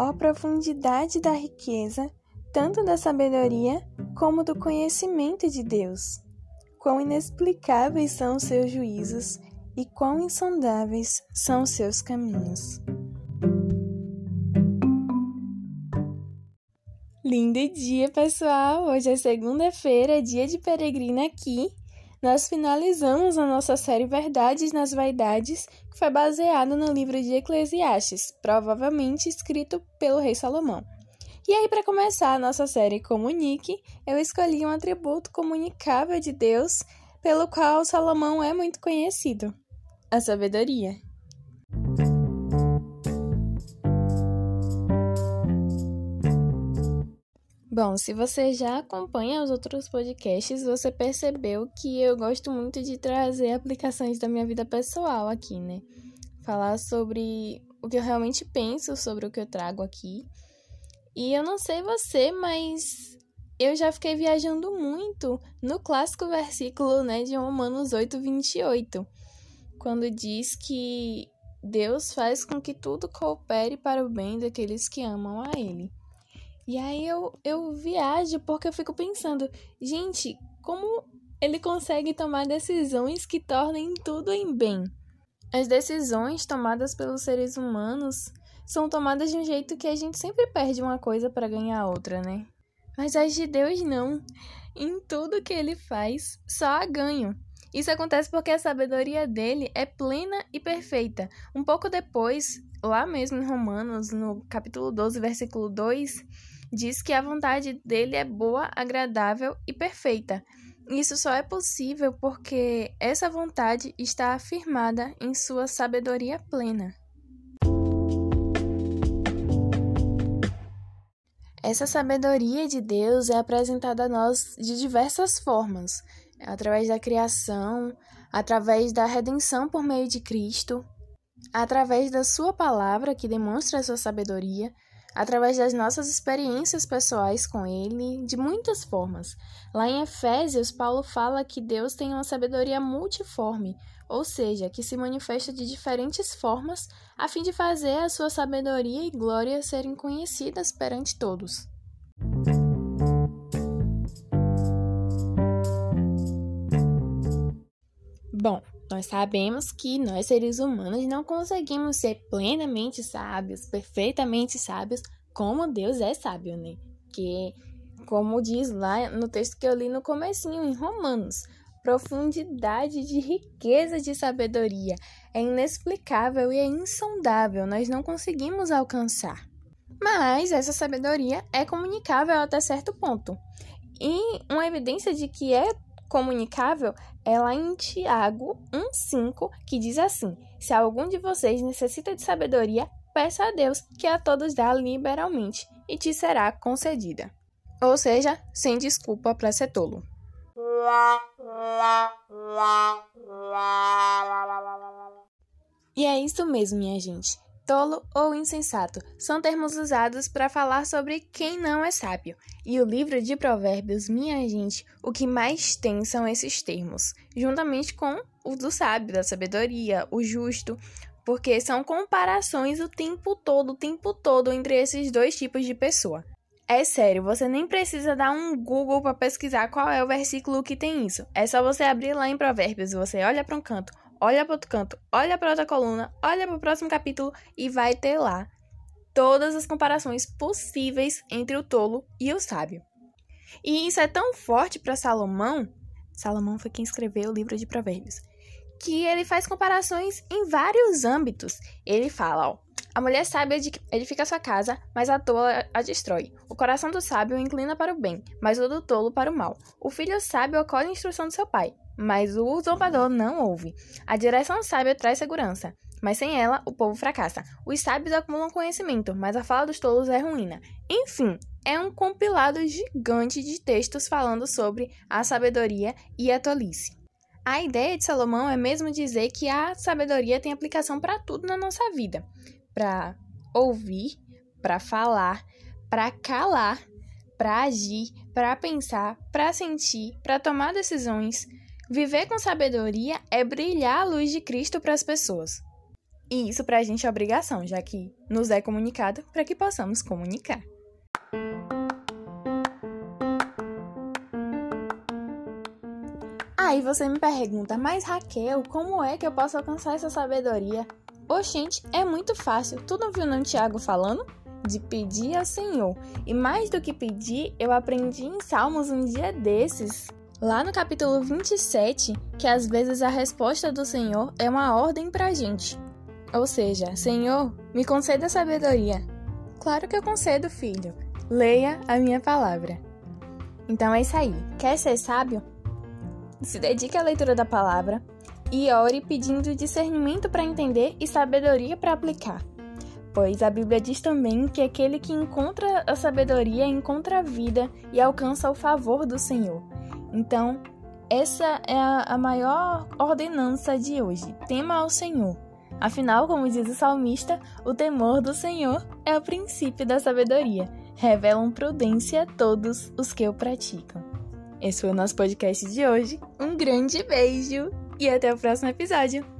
Ó profundidade da riqueza, tanto da sabedoria como do conhecimento de Deus! Quão inexplicáveis são os seus juízos e quão insondáveis são os seus caminhos. Lindo dia, pessoal! Hoje é segunda-feira, dia de peregrina aqui. Nós finalizamos a nossa série Verdades nas Vaidades, que foi baseada no livro de Eclesiastes, provavelmente escrito pelo rei Salomão. E aí, para começar a nossa série Comunique, eu escolhi um atributo comunicável de Deus, pelo qual Salomão é muito conhecido: a sabedoria. Bom, se você já acompanha os outros podcasts, você percebeu que eu gosto muito de trazer aplicações da minha vida pessoal aqui, né? Falar sobre o que eu realmente penso sobre o que eu trago aqui. E eu não sei você, mas eu já fiquei viajando muito no clássico versículo, né, de Romanos 8, 28, quando diz que Deus faz com que tudo coopere para o bem daqueles que amam a Ele. E aí eu, eu viajo porque eu fico pensando, gente, como ele consegue tomar decisões que tornem tudo em bem? As decisões tomadas pelos seres humanos são tomadas de um jeito que a gente sempre perde uma coisa para ganhar outra, né? Mas as de Deus não. Em tudo que ele faz, só há ganho. Isso acontece porque a sabedoria dele é plena e perfeita. Um pouco depois, lá mesmo em Romanos, no capítulo 12, versículo 2, diz que a vontade dele é boa, agradável e perfeita. Isso só é possível porque essa vontade está afirmada em sua sabedoria plena. Essa sabedoria de Deus é apresentada a nós de diversas formas, através da criação, através da redenção por meio de Cristo, através da sua palavra que demonstra a sua sabedoria, através das nossas experiências pessoais com Ele, de muitas formas. Lá em Efésios, Paulo fala que Deus tem uma sabedoria multiforme, ou seja, que se manifesta de diferentes formas a fim de fazer a sua sabedoria e glória serem conhecidas perante todos. Bom, nós sabemos que nós seres humanos não conseguimos ser plenamente sábios, perfeitamente sábios, como Deus é sábio, né? Que, como diz lá no texto que eu li no comecinho, em Romanos, profundidade de riqueza de sabedoria é inexplicável e é insondável, nós não conseguimos alcançar. Mas essa sabedoria é comunicável até certo ponto. E uma evidência de que é comunicável é lá em Tiago 1,5, que diz assim: Se algum de vocês necessita de sabedoria, peça a Deus, que a todos dá liberalmente, e te será concedida. Ou seja, sem desculpa para ser tolo. E é isso mesmo, minha gente tolo ou insensato são termos usados para falar sobre quem não é sábio. E o livro de Provérbios, minha gente, o que mais tem são esses termos, juntamente com o do sábio, da sabedoria, o justo, porque são comparações o tempo todo, o tempo todo entre esses dois tipos de pessoa. É sério, você nem precisa dar um Google para pesquisar qual é o versículo que tem isso. É só você abrir lá em Provérbios, você olha para um canto, olha para outro canto, olha para outra coluna, olha para o próximo capítulo e vai ter lá todas as comparações possíveis entre o tolo e o sábio. E isso é tão forte para Salomão, Salomão foi quem escreveu o livro de Provérbios, que ele faz comparações em vários âmbitos. Ele fala, ó, a mulher sábia edifica sua casa, mas a tola a destrói. O coração do sábio inclina para o bem, mas o do tolo para o mal. O filho sábio acolhe a instrução do seu pai, mas o zombador não ouve. A direção sábia traz segurança, mas sem ela o povo fracassa. Os sábios acumulam conhecimento, mas a fala dos tolos é ruína. Enfim, é um compilado gigante de textos falando sobre a sabedoria e a tolice. A ideia de Salomão é mesmo dizer que a sabedoria tem aplicação para tudo na nossa vida: para ouvir, para falar, para calar, para agir, para pensar, para sentir, para tomar decisões, Viver com sabedoria é brilhar a luz de Cristo para as pessoas. E isso pra gente é obrigação, já que nos é comunicado para que possamos comunicar. Aí você me pergunta, mas Raquel, como é que eu posso alcançar essa sabedoria? Oxente, é muito fácil. Tu não viu não Tiago falando? De pedir ao Senhor. E mais do que pedir, eu aprendi em Salmos um dia desses. Lá no capítulo 27, que às vezes a resposta do Senhor é uma ordem pra gente. Ou seja, Senhor, me conceda sabedoria. Claro que eu concedo, filho. Leia a minha palavra. Então é isso aí. Quer ser sábio? Se dedique à leitura da palavra e ore pedindo discernimento para entender e sabedoria para aplicar. Pois a Bíblia diz também que aquele que encontra a sabedoria encontra a vida e alcança o favor do Senhor. Então, essa é a maior ordenança de hoje: tema ao Senhor. Afinal, como diz o salmista, o temor do Senhor é o princípio da sabedoria. Revelam prudência a todos os que o praticam. Esse foi o nosso podcast de hoje. Um grande beijo e até o próximo episódio!